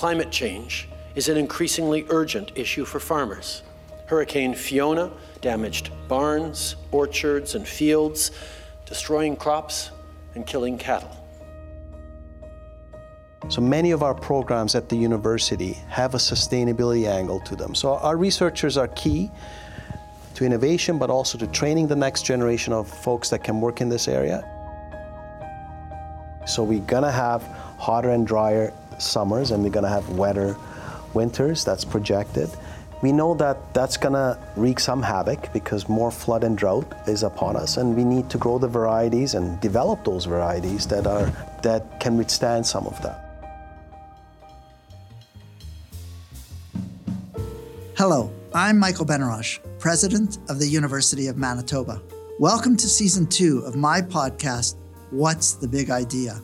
Climate change is an increasingly urgent issue for farmers. Hurricane Fiona damaged barns, orchards, and fields, destroying crops and killing cattle. So many of our programs at the university have a sustainability angle to them. So our researchers are key to innovation, but also to training the next generation of folks that can work in this area. So we're gonna have hotter and drier summers, and we're gonna have wetter winters, that's projected. We know that that's gonna wreak some havoc because more flood and drought is upon us, and we need to grow the varieties and develop those varieties that are that can withstand some of that. Hello, I'm Michael Benarroch, President of the University of Manitoba. Welcome to season two of my podcast, What's the Big Idea?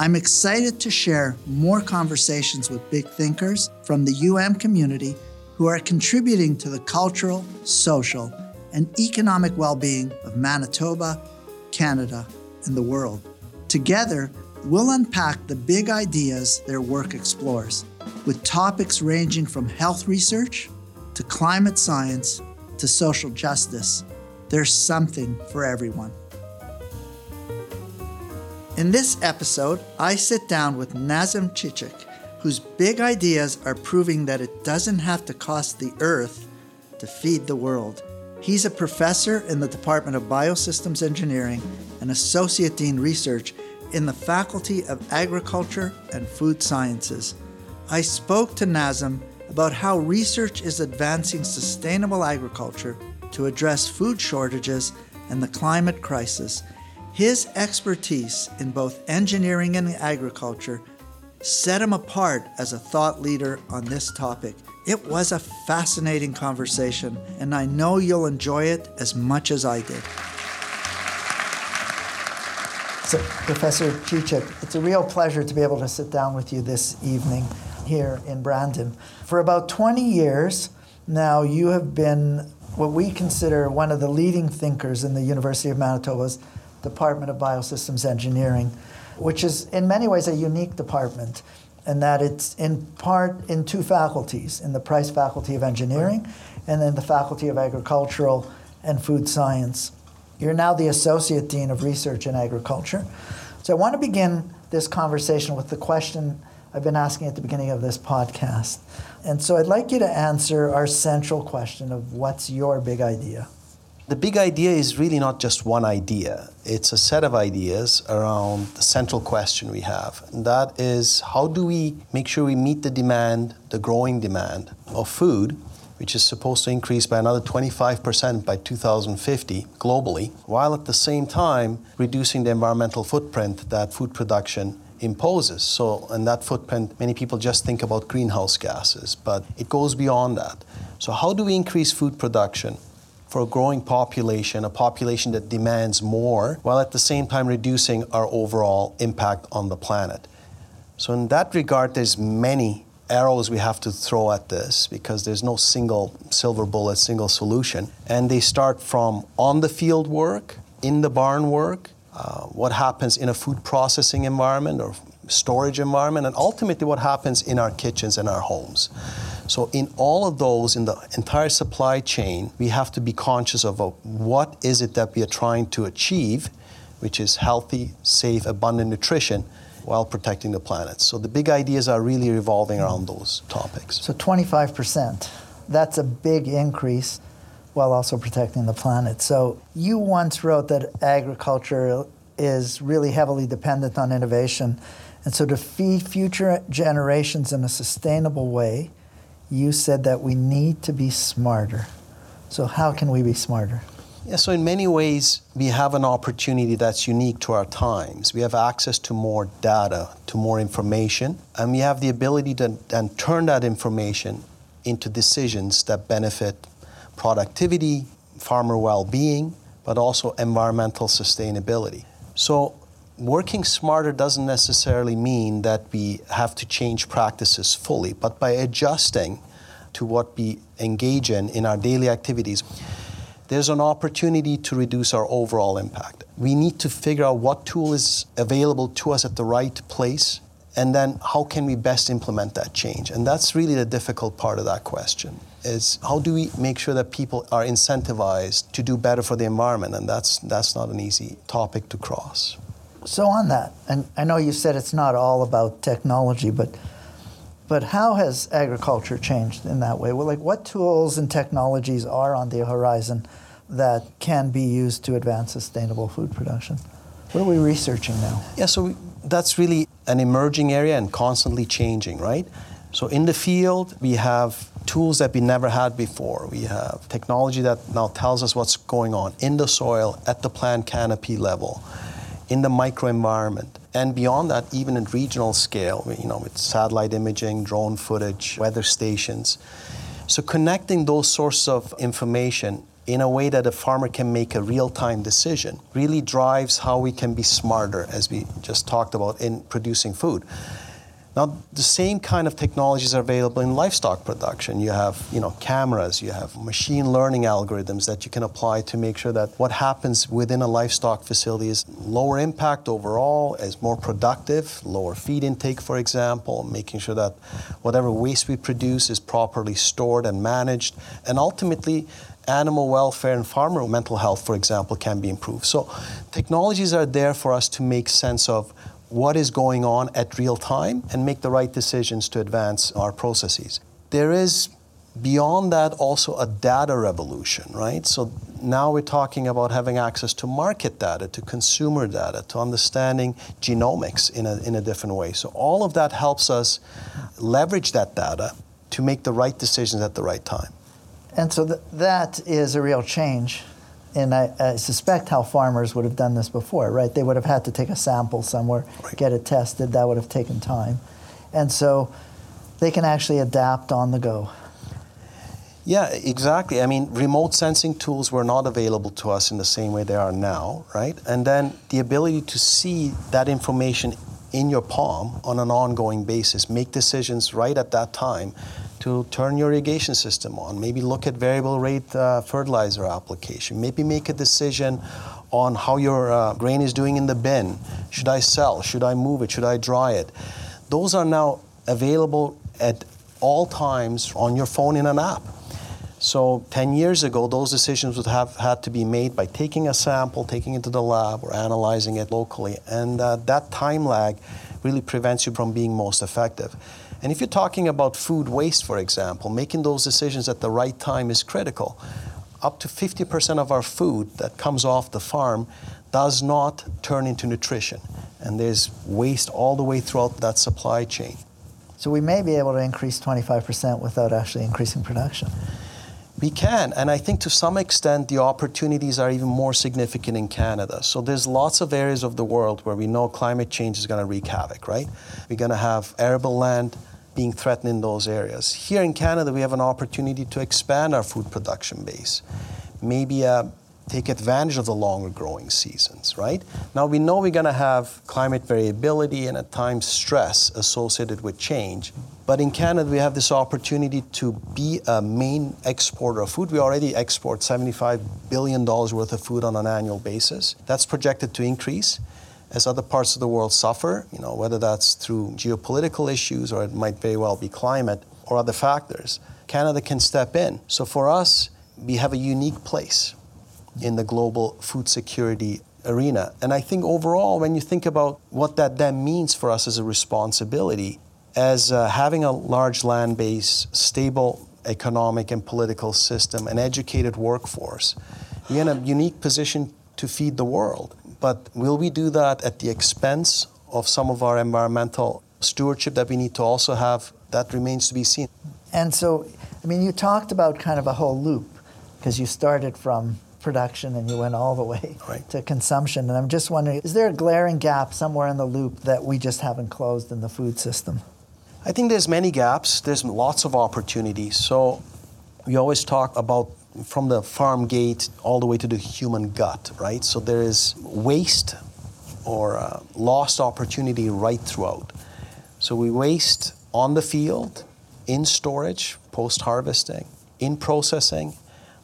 I'm excited to share more conversations with big thinkers from the UM community who are contributing to the cultural, social, and economic well being of Manitoba, Canada, and the world. Together, we'll unpack the big ideas their work explores, with topics ranging from health research to climate science to social justice, there's something for everyone. In this episode, I sit down with Nazim Cicek, whose big ideas are proving that it doesn't have to cost the earth to feed the world. He's a professor in the Department of Biosystems Engineering and Associate Dean Research in the Faculty of Agriculture and Food Sciences. I spoke to Nazim about how research is advancing sustainable agriculture to address food shortages and the climate crisis. His expertise in both engineering and agriculture set him apart as a thought leader on this topic. It was a fascinating conversation, and I know you'll enjoy it as much as I did. So, Professor Cicek, it's a real pleasure to be able to sit down with you this evening here in Brandon. For about 20 years now, you have been what we consider one of the leading thinkers in the University of Manitoba's Department of Biosystems Engineering, which is in many ways a unique department in that it's in part in two faculties in the Price Faculty of Engineering and then the Faculty of Agricultural and Food Science. You're now the Associate Dean of Research in Agriculture. So I want to begin this conversation with the question I've been asking at the beginning of this podcast. And so I'd like you to answer our central question of what's your big idea? The big idea is really not just one idea, it's a set of ideas around the central question we have. And that is how do we make sure we meet the demand, the growing demand of food, which is supposed to increase by another 25% by 2050 globally, while at the same time reducing the environmental footprint that food production imposes. So, in that footprint, many people just think about greenhouse gases, but it goes beyond that. So, how do we increase food production for a growing population, a population that demands more, while at the same time reducing our overall impact on the planet? So, in that regard, there's many arrows we have to throw at this because there's no single silver bullet, single solution. And they start from on the field work, in the barn work, uh, what happens in a food processing environment or storage environment, and ultimately what happens in our kitchens and our homes. So, in all of those, in the entire supply chain, we have to be conscious of what is it that we are trying to achieve, which is healthy, safe, abundant nutrition while protecting the planet. So, the big ideas are really revolving around those topics. So, 25%, that's a big increase while also protecting the planet. So you once wrote that agriculture is really heavily dependent on innovation. And so to feed future generations in a sustainable way, you said that we need to be smarter. So how can we be smarter? Yeah, so in many ways, we have an opportunity that's unique to our times. We have access to more data, to more information, and we have the ability to and turn that information into decisions that benefit productivity, farmer well being, but also environmental sustainability. So, working smarter doesn't necessarily mean that we have to change practices fully, but by adjusting to what we engage in in our daily activities, there's an opportunity to reduce our overall impact. We need to figure out what tool is available to us at the right place and then how can we best implement that change? And that's really the difficult part of that question is how do we make sure that people are incentivized to do better for the environment? And that's that's not an easy topic to cross so on that and i know you said it's not all about technology but but how has agriculture changed in that way well like what tools and technologies are on the horizon that can be used to advance sustainable food production what are we researching now yeah so we, that's really an emerging area and constantly changing, right? So in the field, we have tools that we never had before. We have technology that now tells us what's going on in the soil, at the plant canopy level, in the microenvironment. And beyond that, even at regional scale, you know, with satellite imaging, drone footage, weather stations. So connecting those sources of information in a way that a farmer can make a real time decision really drives how we can be smarter, as we just talked about, in producing food. Now, the same kind of technologies are available in livestock production. You have, you know, cameras, you have machine learning algorithms that you can apply to make sure that what happens within a livestock facility is lower impact overall, is more productive, lower feed intake, for example, making sure that whatever waste we produce is properly stored and managed, and ultimately animal welfare and farmer mental health, for example, can be improved. So technologies are there for us to make sense of what is going on at real time and make the right decisions to advance our processes. There is beyond that also a data revolution, right? So now we're talking about having access to market data, to consumer data, to understanding genomics in a, in a different way. So all of that helps us leverage that data to make the right decisions at the right time. And so th- that is a real change. And I, I, suspect how farmers would have done this before, right? They would have had to take a sample somewhere, right. get it tested. That would have taken time. And so they can actually adapt on the go. Yeah, exactly. I mean, remote sensing tools were not available to us in the same way they are now, right? And then the ability to see that information in your palm on an ongoing basis, make decisions right at that time to turn your irrigation system on, maybe look at variable rate uh, fertilizer application, maybe make a decision on how your uh, grain is doing in the bin. Should I sell? Should I move it? Should I dry it? Those are now available at all times on your phone in an app. So 10 years ago, those decisions would have had to be made by taking a sample, taking it to the lab, or analyzing it locally. And uh, that time lag really prevents you from being most effective. And if you're talking about food waste, for example, making those decisions at the right time is critical. Up to 50% of our food that comes off the farm does not turn into nutrition. And there's waste all the way throughout that supply chain. So we may be able to increase 25% without actually increasing production. We can, and I think to some extent the opportunities are even more significant in Canada. So there's lots of areas of the world where we know climate change is going to wreak havoc, right? We're going to have arable land being threatened in those areas. Here in Canada, we have an opportunity to expand our food production base. Maybe uh, take advantage of the longer growing seasons, right? Now we know we're going to have climate variability and at times stress associated with change. But in Canada, we have this opportunity to be a main exporter of food. We already export $75 billion worth of food on an annual basis. That's projected to increase as other parts of the world suffer, you know, whether that's through geopolitical issues or it might very well be climate or other factors, Canada can step in. So for us, we have a unique place in the global food security arena. And I think overall, when you think about what that then means for us as a responsibility, as uh, having a large land base, stable economic and political system, an educated workforce, we're in a unique position to feed the world. But will we do that at the expense of some of our environmental stewardship that we need to also have? That remains to be seen. And so, I mean, you talked about kind of a whole loop because you started from production and you went all the way right. to consumption. And I'm just wondering, is there a glaring gap somewhere in the loop that we just haven't closed in the food system? I think there's many gaps. There's lots of opportunities. So we always talk about from the farm gate all the way to the human gut, right? So there is waste or uh, lost opportunity right throughout. So we waste on the field, in storage, post harvesting, in processing,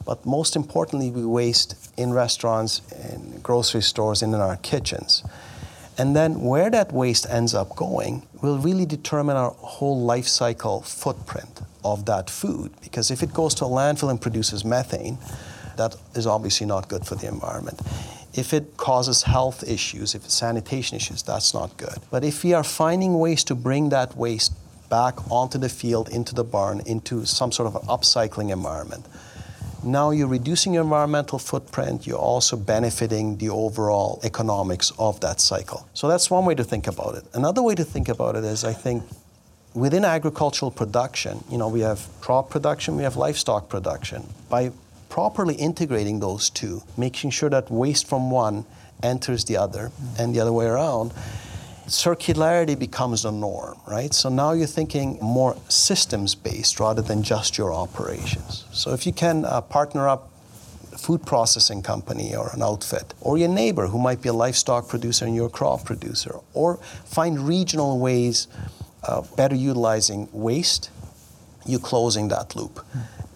but most importantly, we waste in restaurants, in grocery stores, and in our kitchens. And then where that waste ends up going will really determine our whole life cycle footprint of that food. Because if it goes to a landfill and produces methane, that is obviously not good for the environment. If it causes health issues, if it's sanitation issues, that's not good. But if we are finding ways to bring that waste back onto the field, into the barn, into some sort of an upcycling environment, now you're reducing your environmental footprint, you're also benefiting the overall economics of that cycle. So that's one way to think about it. Another way to think about it is I think within agricultural production, you know, we have crop production, we have livestock production. By properly integrating those two, making sure that waste from one enters the other and the other way around, circularity becomes the norm, right? So now you're thinking more systems based rather than just your operations. So if you can uh, partner up a food processing company or an outfit, or your neighbor who might be a livestock producer and you're a crop producer, or find regional ways of better utilizing waste, you're closing that loop.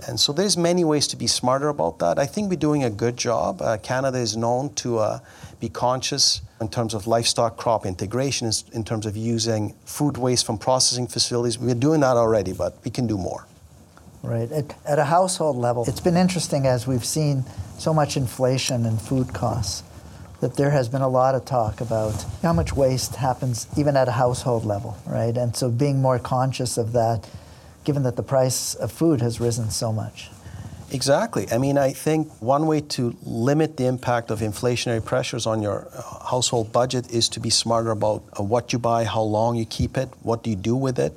And so there's many ways to be smarter about that. I think we're doing a good job. Uh, Canada is known to uh, be conscious in terms of livestock crop integration, in terms of using food waste from processing facilities. We're doing that already, but we can do more. Right. At, at a household level, it's been interesting as we've seen so much inflation in food costs that there has been a lot of talk about how much waste happens even at a household level, right? And so being more conscious of that, given that the price of food has risen so much. Exactly. I mean, I think one way to limit the impact of inflationary pressures on your uh, household budget is to be smarter about uh, what you buy, how long you keep it, what do you do with it.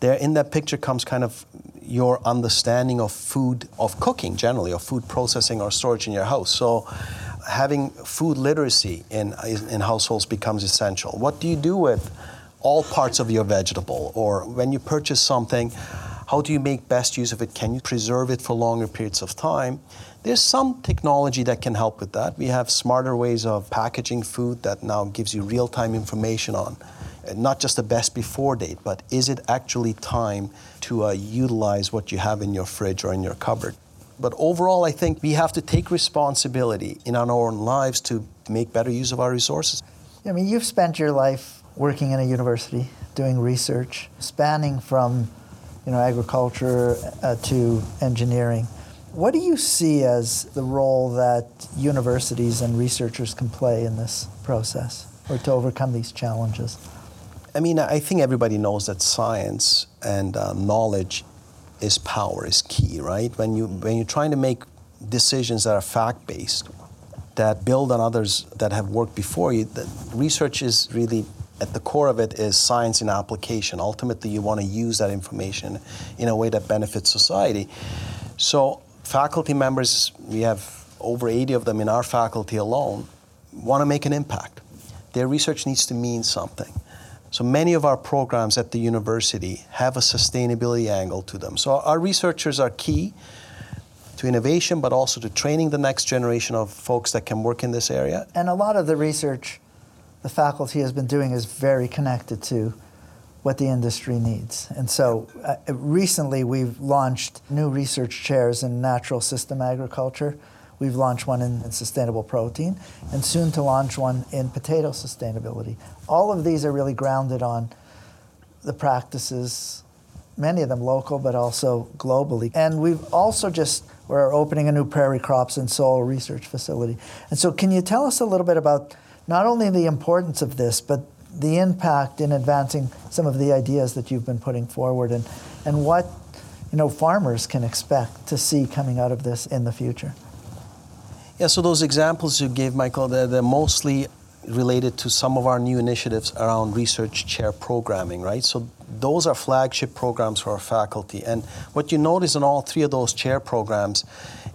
There, in that picture comes kind of your understanding of food, of cooking generally, of food processing or storage in your house. So, having food literacy in, in households becomes essential. What do you do with all parts of your vegetable? Or when you purchase something, how do you make best use of it? Can you preserve it for longer periods of time? There's some technology that can help with that. We have smarter ways of packaging food that now gives you real time information on not just the best before date, but is it actually time to uh, utilize what you have in your fridge or in your cupboard? But overall, I think we have to take responsibility in our own lives to make better use of our resources. I mean, you've spent your life working in a university, doing research, spanning from you know, agriculture uh, to engineering. What do you see as the role that universities and researchers can play in this process or to overcome these challenges? I mean, I think everybody knows that science and uh, knowledge is power, is key, right? When, you, when you're trying to make decisions that are fact based, that build on others that have worked before you, research is really at the core of it is science in application. Ultimately, you want to use that information in a way that benefits society. So, faculty members, we have over 80 of them in our faculty alone, want to make an impact. Their research needs to mean something. So, many of our programs at the university have a sustainability angle to them. So, our researchers are key to innovation, but also to training the next generation of folks that can work in this area. And a lot of the research the faculty has been doing is very connected to what the industry needs. And so uh, recently we've launched new research chairs in natural system agriculture. We've launched one in, in, sustainable protein and soon to launch one in potato sustainability. All of these are really grounded on the practices, many of them local but also globally. And we've also just, we're opening a new prairie crops and soil research facility. And so can you tell us a little bit about not only the importance of this, but the impact in advancing some of the ideas that you've been putting forward and, and what you know, farmers can expect to see coming out of this in the future. Yeah, so those examples you gave, Michael, they're, they're mostly related to some of our new initiatives around research chair programming, right? So those are flagship programs for our faculty. And what you notice in all three of those chair programs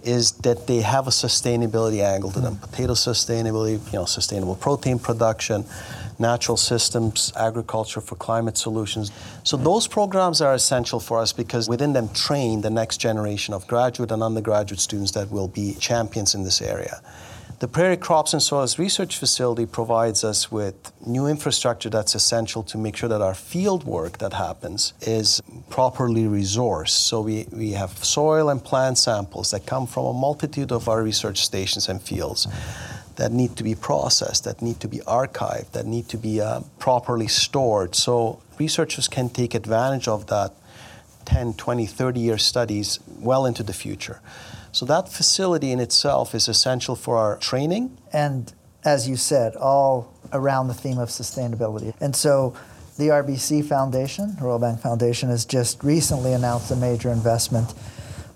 is that they have a sustainability angle to them. Mm. Potato sustainability, you know, sustainable protein production, natural systems, agriculture for climate solutions. So those programs are essential for us because within them train the next generation of graduate and undergraduate students that will be champions in this area. The Prairie Crops and Soils Research Facility provides us with new infrastructure that's essential to make sure that our field work that happens is properly resourced. So we, we have soil and plant samples that come from a multitude of our research stations and fields. that need to be processed, that need to be archived, that need to be uh, properly stored. So researchers can take advantage of that 10, 20, 30 year studies well into the future. So that facility in itself is essential for our training. And as you said, all around the theme of sustainability. And so the RBC Foundation, Royal Bank Foundation, has just recently announced a major investment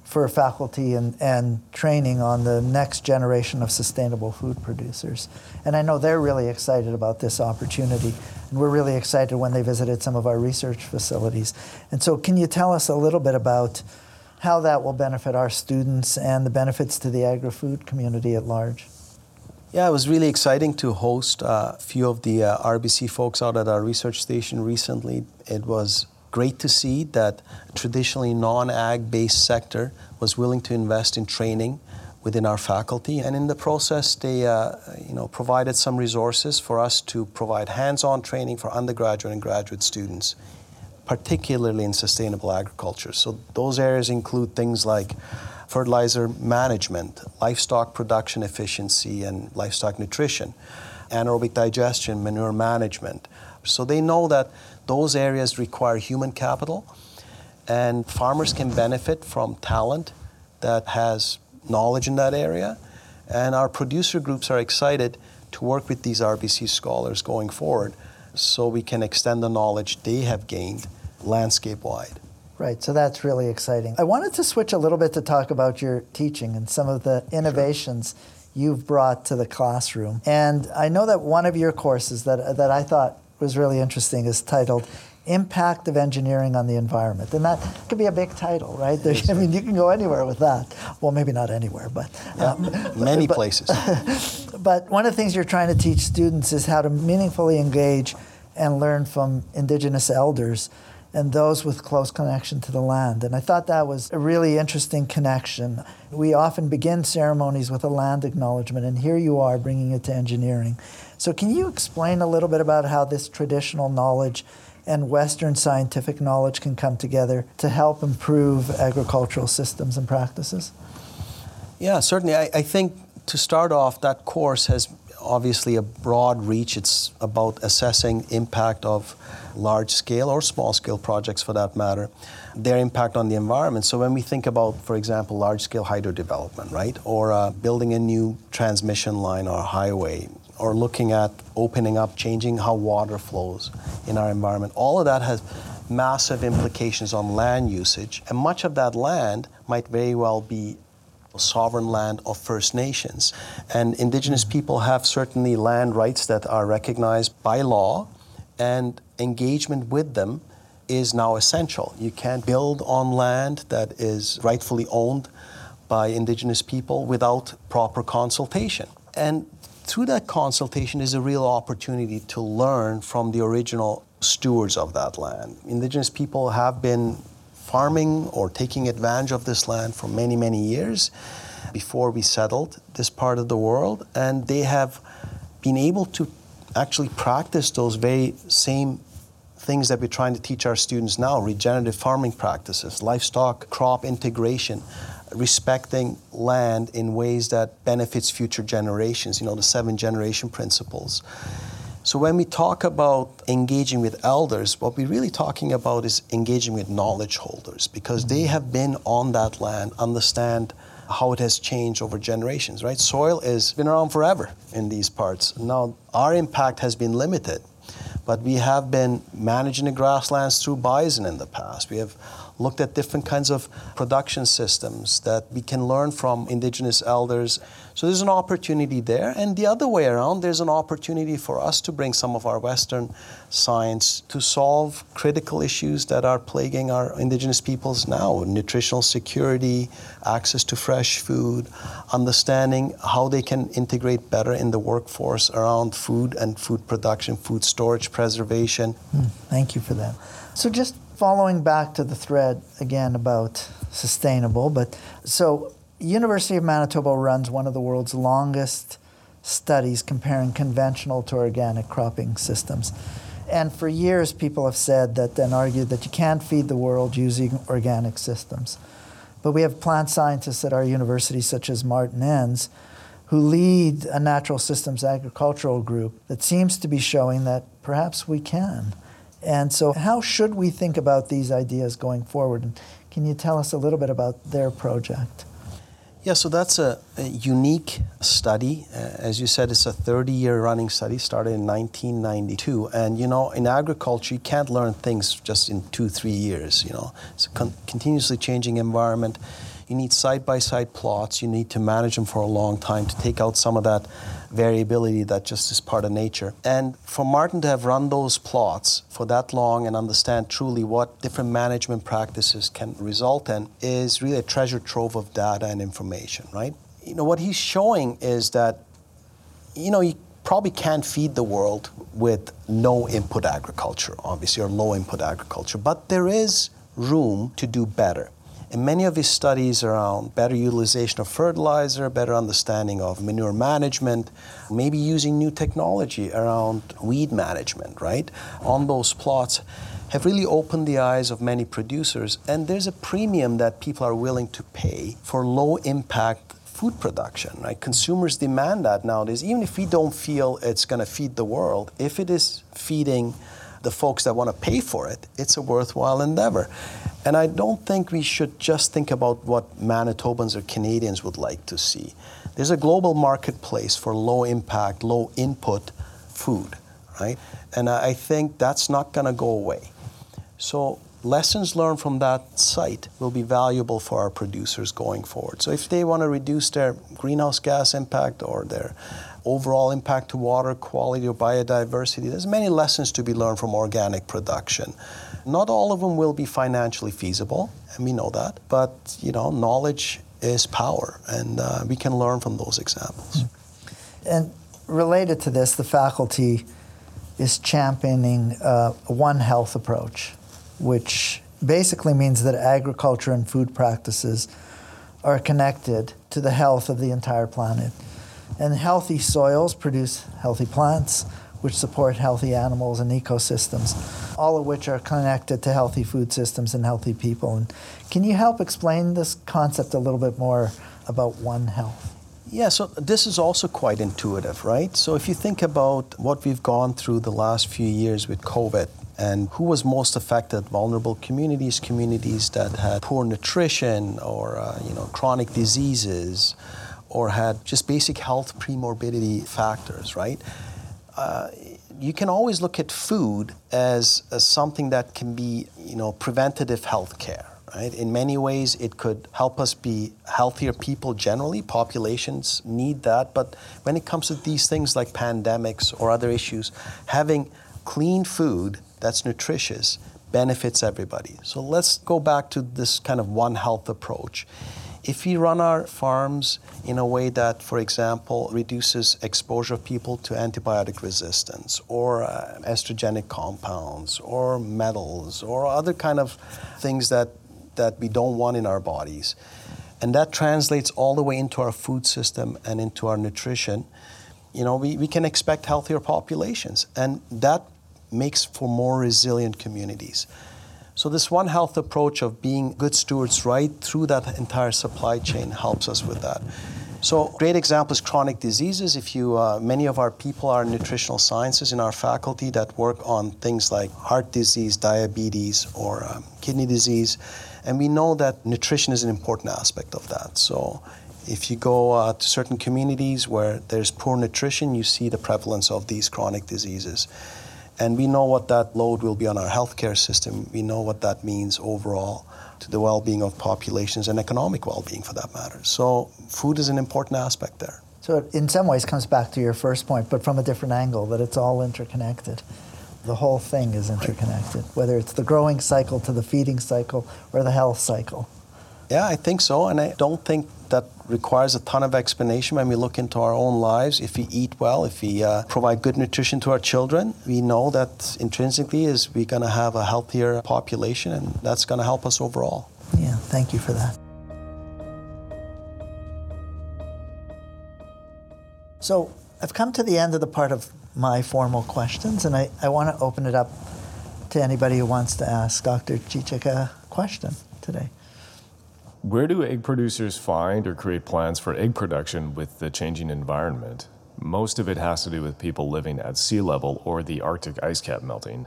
for faculty and, and training on the next generation of sustainable food producers. And I know they're really excited about this opportunity. And we're really excited when they visited some of our research facilities. And so, can you tell us a little bit about how that will benefit our students and the benefits to the agri food community at large? Yeah, it was really exciting to host a few of the uh, RBC folks out at our research station recently. It was great to see that traditionally non-ag based sector was willing to invest in training within our faculty and in the process they uh, you know provided some resources for us to provide hands-on training for undergraduate and graduate students particularly in sustainable agriculture so those areas include things like fertilizer management, livestock production efficiency and livestock nutrition, anaerobic digestion, manure management. So they know that those areas require human capital and farmers can benefit from talent that has knowledge in that area. And our producer groups are excited to work with these RBC scholars going forward so we can extend the knowledge they have gained landscape wide. Right, so that's really exciting. I wanted to switch a little bit to talk about your teaching and some of the innovations sure. you've brought to the classroom. And I know that one of your courses that, that I thought was really interesting is titled Impact of Engineering on the Environment. And that could be a big title, right? I mean, you can go anywhere with that. Well, maybe not anywhere, but. Um, Many but, places. but one of the things you're trying to teach students is how to meaningfully engage and learn from Indigenous elders and those with close connection to the land. And I thought that was a really interesting connection. We often begin ceremonies with a land acknowledgement, and here you are bringing it to engineering. So, can you explain a little bit about how this traditional knowledge and Western scientific knowledge can come together to help improve agricultural systems and practices? Yeah, certainly. I, I think to start off, that course has obviously a broad reach. It's about assessing impact of large scale or small scale projects for that matter, their impact on the environment. So when we think about, for example, large scale hydro development, right, or uh, building a new transmission line or highway, or looking at opening up, changing how water flows in our environment, all of that has massive implications on land usage, and much of that land might very well be sovereign land of First Nations. And Indigenous hmm. people have certainly land rights that are recognized by law, and engagement with them is now essential. You can't build on land that is rightfully owned by Indigenous people without proper consultation. And through that consultation is a real opportunity to learn from the original stewards of that land. Indigenous people have been farming or taking advantage of this land for many, many years before we settled this part of the world, and they have been able to actually practice those very same things that we're trying to teach our students now regenerative farming practices, livestock crop integration, respecting land in ways that benefits future generations, you know, the seven generation principles. So when we talk about engaging with elders, what we're really talking about is engaging with knowledge holders because they mm-hmm. have been on that land, understand how it has changed over generations, right? Soil has been around forever in these parts. Now, our impact has been limited, but we have been managing the grasslands through bison in the past. We have looked at different kinds of production systems that we can learn from indigenous elders. So there's an opportunity there. And the other way around, there's an opportunity for us to bring some of our Western science to solve critical issues that are plaguing our indigenous peoples now nutritional security, access to fresh food, understanding how they can integrate better in the workforce around food and food production, food storage, preservation. Mm, thank you for that. So, just following back to the thread again about sustainable, but so University of Manitoba runs one of the world's longest studies comparing conventional to organic cropping systems. And for years, people have said that and argued that you can't feed the world using organic systems. But we have plant scientists at our university, such as Martin Entz, who lead a natural systems agricultural group that seems to be showing that perhaps we can. And so, how should we think about these ideas going forward? Can you tell us a little bit about their project? Yeah, so that's a, a unique study. Uh, as you said, it's a 30 year running study, started in 1992. And, you know, in agriculture, you can't learn things just in two, three years. You know, it's a con- continuously changing environment. You need side by side plots. You need to manage them for a long time to take out some of that variability that just is part of nature. And for Martin to have run those plots for that long and understand truly what different management practices can result in is really a treasure trove of data and information, right? You know, what he's showing is that, you know, you probably can't feed the world with no input agriculture, obviously, or low input agriculture, but there is room to do better. In many of his studies around better utilization of fertilizer, better understanding of manure management, maybe using new technology around weed management, right, on those plots, have really opened the eyes of many producers. And there's a premium that people are willing to pay for low impact food production, right? Consumers demand that nowadays, even if we don't feel it's going to feed the world, if it is feeding the folks that want to pay for it, it's a worthwhile endeavor. And I don't think we should just think about what Manitobans or Canadians would like to see. There's a global marketplace for low impact, low input food, right? And I think that's not going to go away. So lessons learned from that site will be valuable for our producers going forward. So if they want to reduce their greenhouse gas impact or their overall impact to water quality or biodiversity. There's many lessons to be learned from organic production. Not all of them will be financially feasible, and we know that. But you know, knowledge is power, and uh, we can learn from those examples. And related to this, the faculty is championing uh, a One Health approach, which basically means that agriculture and food practices are connected to the health of the entire planet. And healthy soils produce healthy plants, which support healthy animals and ecosystems, all of which are connected to healthy food systems and healthy people. And can you help explain this concept a little bit more about One Health? Yeah, so this is also quite intuitive, right? So if you think about what we've gone through the last few years with COVID, and who was most affected vulnerable communities communities that had poor nutrition or uh, you know chronic diseases or had just basic health premorbidity factors, right? Uh, you can always look at food as, as something that can be, you know, preventative health care. Right? In many ways, it could help us be healthier people generally. Populations need that. But when it comes to these things like pandemics or other issues, having clean food that's nutritious benefits everybody. So let's go back to this kind of one health approach. If we run our farms in a way that, for example, reduces exposure of people to antibiotic resistance or uh, estrogenic compounds or metals or other kind of things that, that we don't want in our bodies, and that translates all the way into our food system and into our nutrition, you know, we, we can expect healthier populations. And that makes for more resilient communities. So, this One Health approach of being good stewards right through that entire supply chain helps us with that. So, great example is chronic diseases. If you, uh, many of our people are nutritional sciences in our faculty that work on things like heart disease, diabetes, or um, kidney disease, and we know that nutrition is an important aspect of that. So, if you go uh, to certain communities where there's poor nutrition, you see the prevalence of these chronic diseases. And we know what that load will be on our healthcare system. We know what that means overall to the well being of populations and economic well being for that matter. So, food is an important aspect there. So, it in some ways, comes back to your first point, but from a different angle that it's all interconnected. The whole thing is interconnected, whether it's the growing cycle to the feeding cycle or the health cycle. Yeah, I think so. And I don't think that requires a ton of explanation when we look into our own lives. If we eat well, if we uh, provide good nutrition to our children, we know that intrinsically is we're going to have a healthier population, and that's going to help us overall. Yeah, thank you for that. So I've come to the end of the part of my formal questions, and I, I want to open it up to anybody who wants to ask Dr. Cicek a question today. Where do ag producers find or create plans for ag production with the changing environment? Most of it has to do with people living at sea level or the Arctic ice cap melting.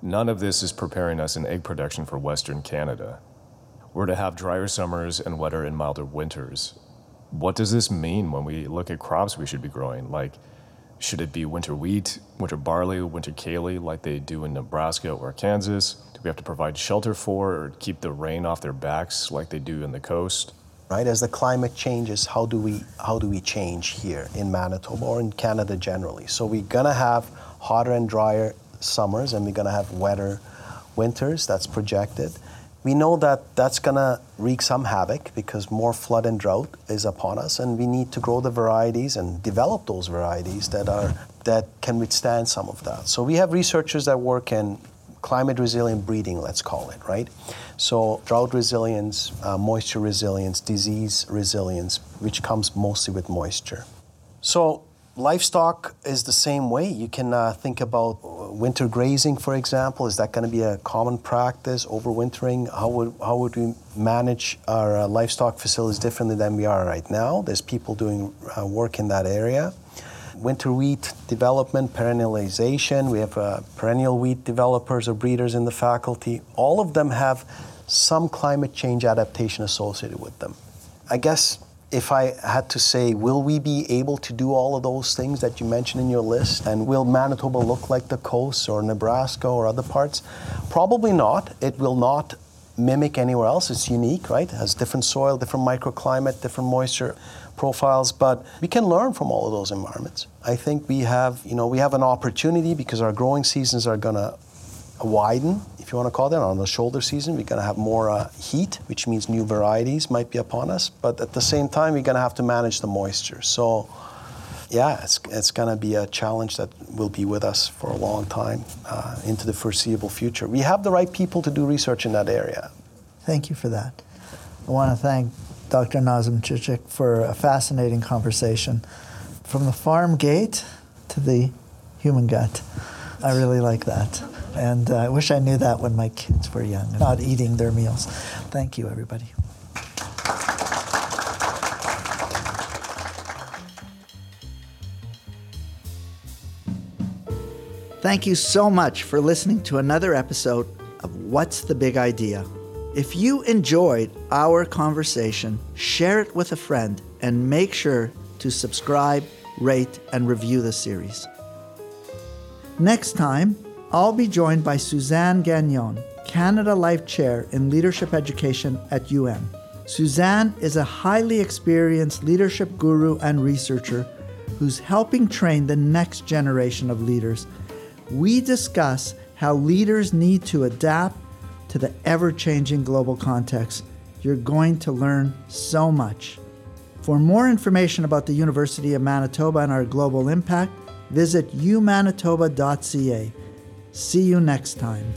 None of this is preparing us in ag production for Western Canada. We're to have drier summers and wetter and milder winters. What does this mean when we look at crops we should be growing? Like, should it be winter wheat, winter barley, winter kale like they do in Nebraska or Kansas? Do we have to provide shelter for or keep the rain off their backs like they do in the coast? Right, as the climate changes, how do we how do we change here in Manitoba or in Canada generally? So we're gonna have hotter and drier summers, and we're gonna have wetter winters. That's projected. We know that that's gonna wreak some havoc because more flood and drought is upon us, and we need to grow the varieties and develop those varieties that are that can withstand some of that. So we have researchers that work in climate resilient breeding, let's call it, right? So drought resilience, uh, moisture resilience, disease resilience, which comes mostly with moisture. So livestock is the same way. You can uh, think about winter grazing, for example. Is that going to be a common practice? Overwintering? How would how would we manage our uh, livestock facilities differently than we are right now? There's people doing uh, work in that area winter wheat development, perennialization. We have uh, perennial wheat developers or breeders in the faculty. All of them have some climate change adaptation associated with them. I guess if I had to say, will we be able to do all of those things that you mentioned in your list? And will Manitoba look like the coast or Nebraska or other parts? Probably not. It will not mimic anywhere else. It's unique, right? It has different soil, different microclimate, different moisture profiles, but we can learn from all of those environments. I think we have, you know, we have an opportunity because our growing seasons are going to widen, if you want to call that, on the shoulder season. We're going to have more uh, heat, which means new varieties might be upon us. But at the same time, we're going to have to manage the moisture. So, yeah, it's, it's going to be a challenge that will be with us for a long time uh, into the foreseeable future. We have the right people to do research in that area. Thank you for that. I want to thank Dr. Nazim Cicek for a fascinating conversation. From the farm gate to the human gut. I really like that. And uh, I wish I knew that when my kids were young, not eating their meals. Thank you, everybody. Thank you so much for listening to another episode of What's the Big Idea? If you enjoyed our conversation, share it with a friend and make sure to subscribe, rate, and review the series. Next time, I'll be joined by Suzanne Gagnon, Canada Life Chair in Leadership Education at UM. Suzanne is a highly experienced leadership guru and researcher who's helping train the next generation of leaders. We discuss how leaders need to adapt to the ever changing global context. You're going to learn so much. For more information about the University of Manitoba and our global impact, visit umanitoba.ca. See you next time.